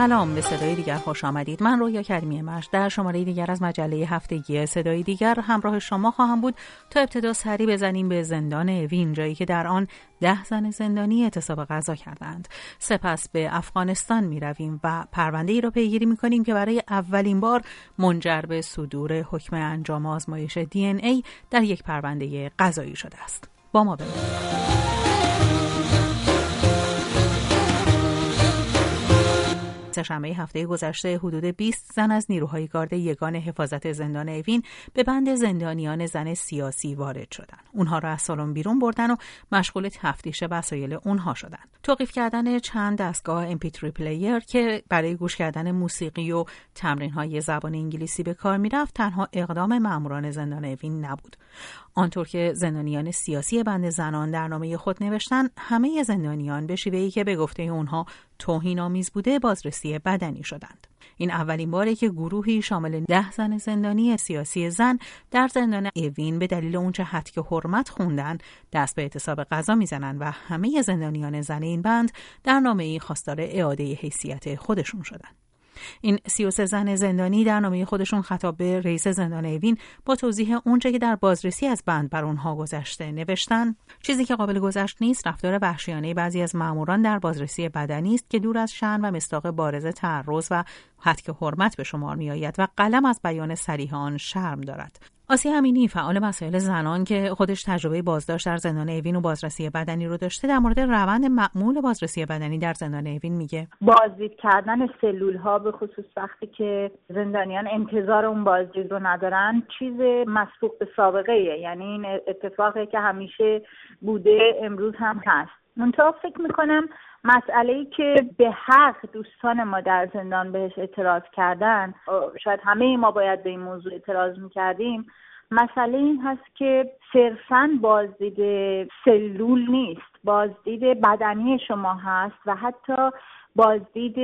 سلام به صدای دیگر خوش آمدید. من رویا کریمی مرش در شماره دیگر از مجله هفتگی صدای دیگر همراه شما خواهم بود تا ابتدا سری بزنیم به زندان اوین جایی که در آن ده زن زندانی اعتصاب غذا کردند. سپس به افغانستان می رویم و پرونده ای را پیگیری می کنیم که برای اولین بار منجر به صدور حکم انجام آزمایش دی ای در یک پرونده قضایی شده است. با ما بمانید سهشنبه هفته گذشته حدود 20 زن از نیروهای گارد یگان حفاظت زندان اوین به بند زندانیان زن سیاسی وارد شدند. اونها را از سالن بیرون بردن و مشغول تفتیش وسایل اونها شدند. توقیف کردن چند دستگاه MP3 پلیر که برای گوش کردن موسیقی و تمرین های زبان انگلیسی به کار می‌رفت تنها اقدام ماموران زندان اوین نبود. آنطور که زندانیان سیاسی بند زنان در نامه خود نوشتن همه زندانیان به شیوهی که به گفته اونها توهین آمیز بوده بازرسی بدنی شدند. این اولین باره که گروهی شامل ده زن زندانی سیاسی زن در زندان اوین به دلیل اونچه حد که حرمت خوندن دست به اعتصاب غذا می‌زنند و همه زندانیان زن این بند در نامه ای خواستار اعاده حیثیت خودشون شدند. این 33 زن زندانی در نامه خودشون خطاب به رئیس زندان اوین با توضیح اونچه که در بازرسی از بند بر اونها گذشته. نوشتن چیزی که قابل گذشت نیست رفتار وحشیانه بعضی از ماموران در بازرسی بدنی است که دور از شن و مستاق بارز تعرض و حد حرمت به شمار میآید و قلم از بیان صریح آن شرم دارد. آسی امینی فعال مسائل زنان که خودش تجربه بازداشت در زندان اوین و بازرسی بدنی رو داشته در مورد روند معمول بازرسی بدنی در زندان اوین میگه بازدید کردن سلول ها به خصوص وقتی که زندانیان انتظار اون بازدید رو ندارن چیز مسبوق به سابقه ایه. یعنی این اتفاقی که همیشه بوده امروز هم هست منتها فکر می‌کنم مسئله ای که به حق دوستان ما در زندان بهش اعتراض کردن شاید همه ما باید به این موضوع اعتراض می‌کردیم مسئله این هست که صرفا بازدید سلول نیست بازدید بدنی شما هست و حتی بازدید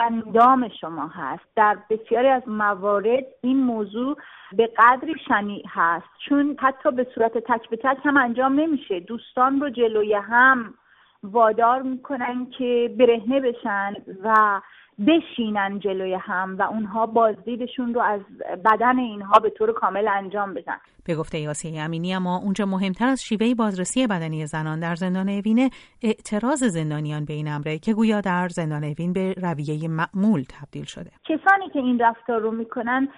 اندام شما هست. در بسیاری از موارد این موضوع به قدری شنیع هست چون حتی به صورت تک به تک هم انجام نمیشه. دوستان رو جلوی هم وادار می‌کنن که برهنه بشن و بشینن جلوی هم و اونها بازدیدشون رو از بدن اینها به طور کامل انجام بدن. به گفته یاسی امینی اما اونجا مهمتر از شیوه بازرسی بدنی زنان در زندان اوینه اعتراض زندانیان به این امره که گویا در زندان اوین به رویه معمول تبدیل شده. کسانی که این رفتار رو می‌کنن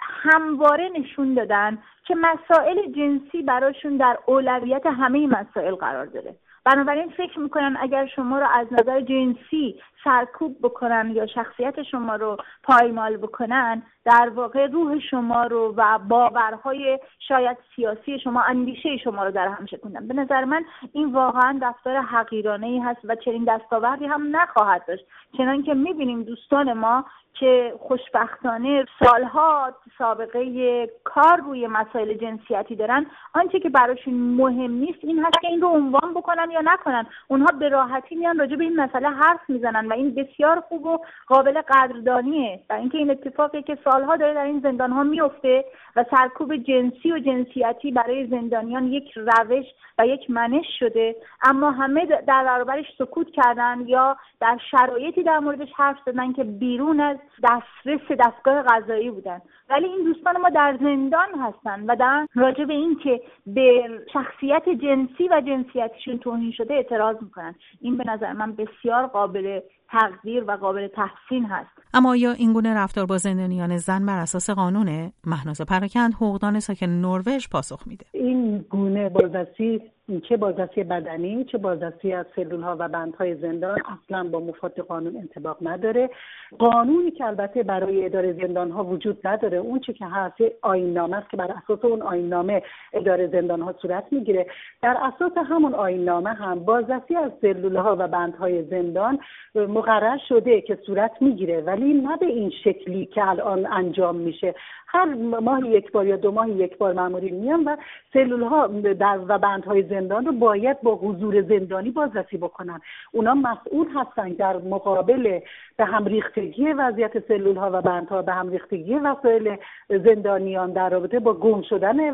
همواره نشون دادن که مسائل جنسی براشون در اولویت همه مسائل قرار داره. بنابراین فکر می‌کنن اگر شما رو از نظر جنسی سرکوب بکنن یا شخصیت شما رو پایمال بکنن در واقع روح شما رو و باورهای شاید سیاسی شما اندیشه شما رو در هم شکوندن. به نظر من این واقعا رفتار حقیرانه ای هست و چنین دستاوردی هم نخواهد داشت. چنان که می‌بینیم دوستان ما که خوشبختانه سالها سابقه کار روی مسائل جنسیتی دارن آنچه که براشون مهم نیست این هست که این رو عنوان بکنن یا نکنن. اونها به راحتی میان راجع به این مسئله حرف می‌زنن و این بسیار خوب و قابل قدردانیه. و اینکه این اتفاقی که سالها داره در این زندان ها میفته و سرکوب جنسی و جنسیتی برای زندانیان یک روش و یک منش شده اما همه در برابرش سکوت کردن یا در شرایطی در موردش حرف زدن که بیرون از دسترس دستگاه غذایی بودن. ولی این دوستان ما در زندان هستن و در راجع به این که به شخصیت جنسی و جنسیتشون توهین شده اعتراض می‌کنن. این به نظر من بسیار قابل تقدیر و قابل تحسین هست. اما یا این گونه رفتار با زندانیان زن بر اساس قانونه؟ مهناز پراکند حقوقدان ساکن نروژ پاسخ میده. این گونه بازرسی چه بازرسی بدنی چه بازرسی از سلول ها و بندهای زندان اصلا با مفاد قانون انتباق نداره. قانونی که البته برای اداره زندان ها وجود نداره اون چی که هست آیین نامه است که بر اساس اون آیین نامه اداره زندان ها صورت می‌گیره. در اساس همون آیین نامه هم بازرسی از سلول ها و بندهای زندان مقرر شده که صورت می‌گیره. ولی نه به این شکلی که الان انجام میشه. هر ماه یک بار یا دو ماه یک بار مامورین میان و سلول ها در و بندهای زندان زندان رو باید با حضور زندانی بازرسی بکنن. اونا مسئول هستن در مقابل به هم ریختگی وضعیت سلول ها و بندها به هم ریختگی وسایل زندانیان در رابطه با گم شدن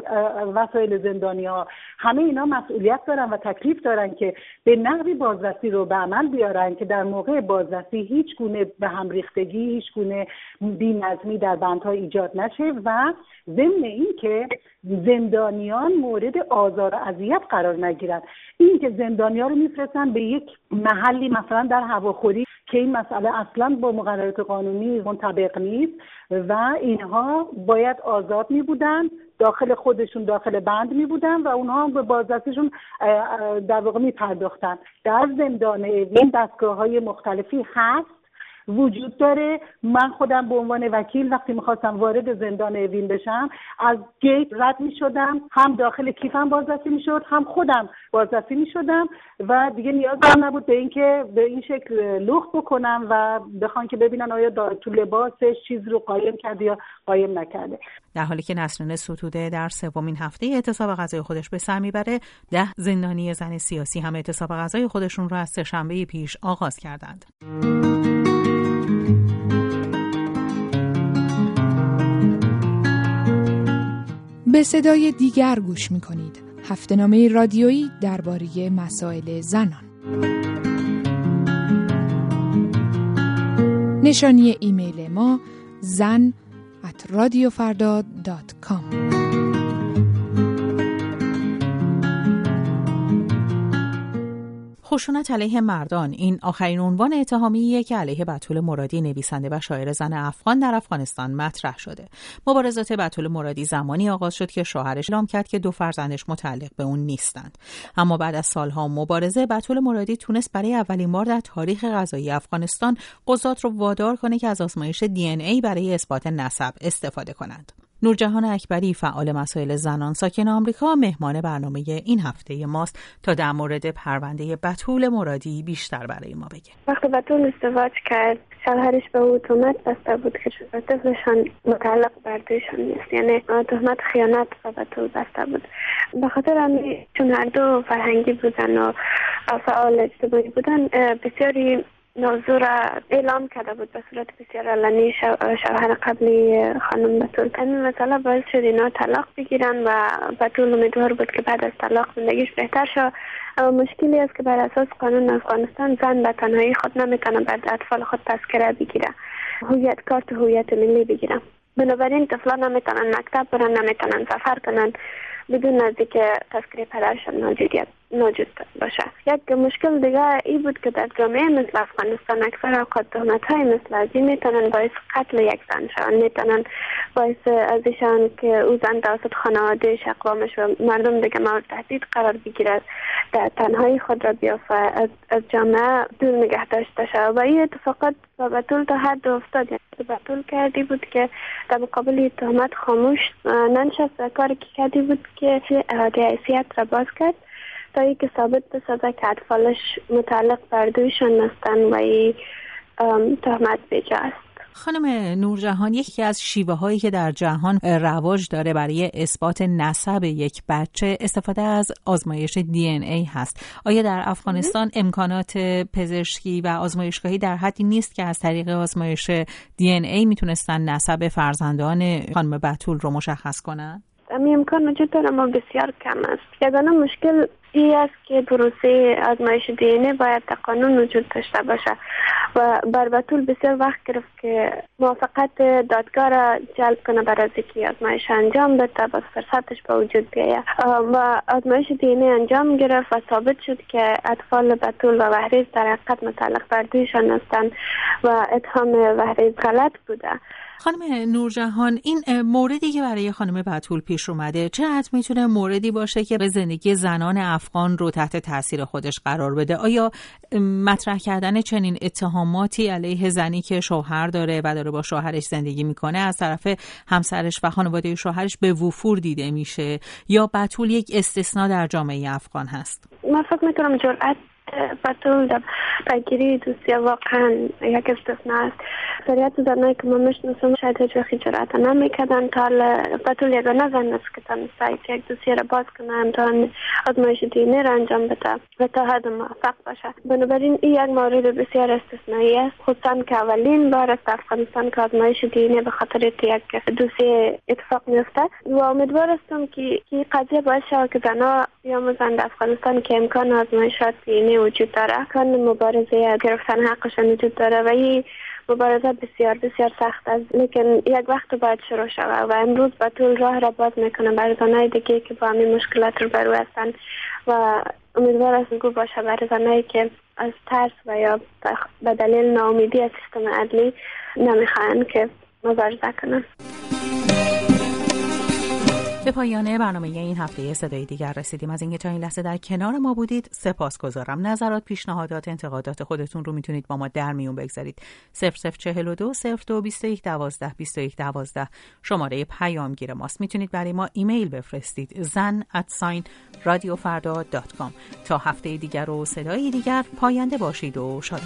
وسایل زندانی ها همه اینا مسئولیت دارن و تکلیف دارن که به نحوی بازرسی رو به عمل بیارن که در موقع بازرسی هیچ گونه به هم ریختگی هیچ گونه بی‌نظمی در بندها ایجاد نشه و ضمن این که زندانیان مورد آزار و اذیت قرار نگیرن. این که زندانیان رو میفرستن به یک محلی مثلا در هواخوری که این مسئله اصلا با مقررات قانونی منطبق نیست و اینها باید آزاد می بودن داخل خودشون داخل بند می بودن و اونها به بازرسیشون در واقع می پرداختن در زندان اوین دستگاه های مختلفی هست وجود داره. من خودم به عنوان وکیل وقتی می‌خواستم وارد زندان اوین بشم از گیت رد می‌شدم. هم داخل کیفم بازرسی می‌شد هم خودم بازرسی می‌شدم و دیگه نیاز نبود به اینکه به این شکل لخت بکنم و بخوان که ببینن آیا تو لباسش چیز رو قایم کرده یا قایم نکرده. در حالی که نسرین ستوده در سومین هفته اعتصاب غذای خودش به سر می‌بره ده زندانی زن سیاسی هم اعتصاب غذای خودشون رو از سهشنبه پیش آغاز کردند. به صدای دیگر گوش می کنید. هفته نامه رادیویی درباره مسائل زنان. نشانی ایمیل ما زن at خشونت علیه مردان. این آخرین عنوان اتهامیه که علیه بتول مرادی نویسنده و شاعر زن افغان در افغانستان مطرح شده. مبارزات بتول مرادی زمانی آغاز شد که شوهرش اعلام کرد که دو فرزندش متعلق به اون نیستند. اما بعد از سالها مبارزه بتول مرادی تونست برای اولین بار در تاریخ غذایی افغانستان قضات رو وادار کنه که از آزمایش دی ای برای اثبات نسب استفاده کنند نورجهان اکبری فعال مسائل زنان ساکن آمریکا مهمان برنامه این هفته ماست تا در مورد پرونده بتول مرادی بیشتر برای ما بگه. وقتی بتول ازدواج کرد شوهرش به او تهمت بسته بود که طفلشان متعلق بر دویشان نیست. یعنی تهمت خیانت به بتول بسته بود. به خاطر چون هر دو فرهنگی بودن و فعال اجتماعی بودن بسیاری موضوع را اعلام کرده بود به صورت بسیار علنی شوهر قبلی خانم بطول این مسئله باعث شد اینا طلاق بگیرن و بطول امیدوار بود که بعد از طلاق زندگیش بهتر شد اما مشکلی است که بر اساس قانون افغانستان زن به تنهایی خود نمی‌تونه بر اطفال خود تذکره بگیره. هویت کارت هویت ملی بگیره. بنابراین طفلان نمی‌تونن مکتب برن نمی‌تونن سفر کنن. بدون نزدیک تذکره پدرشان موجودیت موجود باشه. یک مشکل دیگه ای بود که در جامعه مثل افغانستان اکثر اوقات تهمت های مثل از این می‌تونن باعث قتل یک زن شوند می‌تونن باعث از ایشان که او زن توسط خانواده اقوامش و مردم دیگه مورد تهدید قرار بگیرد در تنهایی خود را بیافه از, از جامعه دور نگه داشته شود. و این اتفاقات با بطول تا حد افتاد. یعنی کردی بود که در مقابل تهمت خاموش ننشست. و کاری که کردی بود که حیثیت را باز کرد. تا که ثابت بسازه که اطفالش متعلق بر دویشان نستن و ای تهمت بجاست خانم نورجهان یکی از شیوه هایی که در جهان رواج داره برای اثبات نسب یک بچه استفاده از آزمایش دی ای هست. آیا در افغانستان امکانات پزشکی و آزمایشگاهی در حدی نیست که از طریق آزمایش دی ای می‌تونستن نسب فرزندان خانم بتول رو مشخص کنن؟ امی امکان وجود داره اما بسیار کم است. یگانه مشکل ای است که پروسه آزمایش دی باید در قانون وجود داشته باشه. و بر بطول بسیار وقت گرفت که موافقت دادگاه را جلب کنه بر از که آزمایش انجام بده بس فرصتش به وجود بیاید. و آزمایش دی انجام گرفت و ثابت شد که اطفال بطول و وحریز در حقیقت متعلق بر دویشان هستند و اتهام وحریز غلط بوده. خانم نورجهان این موردی که برای خانم بتول پیش اومده چقدر می‌تونه موردی باشه که به زندگی زنان افغان رو تحت تاثیر خودش قرار بده؟ آیا مطرح کردن چنین اتهاماتی علیه زنی که شوهر داره و داره با شوهرش زندگی می‌کنه از طرف همسرش و خانواده شوهرش به وفور دیده میشه؟ یا بتول یک استثنا در جامعه افغان هست؟ من فکر می‌کنم جرأت بطول در پیگیری دوستی واقعا یک استثناء است. اکثریت زنایی که ما می‌شناسم شاید هیچ وقت جرأت نمی‌کردن. تا بطول یگانه زن است که تنسایی یک دوسیه را باز کنه امتحان آزمایش دینی را انجام بده و تا حد موفق باشه. بنابراین این یک مورد بسیار استثنایی است. خصوصا که اولین بار است افغانستان که آزمایش دینی به خاطر یک دوسیه اتفاق میفته و امیدوار هستم که این قضیه شود که زنها بیاموزند افغانستان که امکان آزمایشات دینی وجود داره. کان مبارزه گرفتن حقشان وجود داره و این مبارزه بسیار بسیار سخت است. لیکن یک وقت باید شروع شود و امروز با طول راه را باز می‌کنه برای زنهای دیگه که با همین مشکلات رو برو هستند و امیدوار است گو باشه. برای زنهایی که از ترس و یا به دلیل ناامیدی از سیستم عدلی نمی‌خواهند که مبارزه کنند. به پایان برنامه این هفته صدای دیگر رسیدیم. از اینکه تا این لحظه در کنار ما بودید سپاس گذارم نظرات پیشنهادات انتقادات خودتون رو می‌تونید با ما در میون بگذارید. 0042 02 21 12 21 12 شماره پیامگیر ماست. می‌تونید برای ما ایمیل بفرستید. زن ادساین رادیو فردا تا هفته دیگر و صدای دیگر پاینده باشید و شاد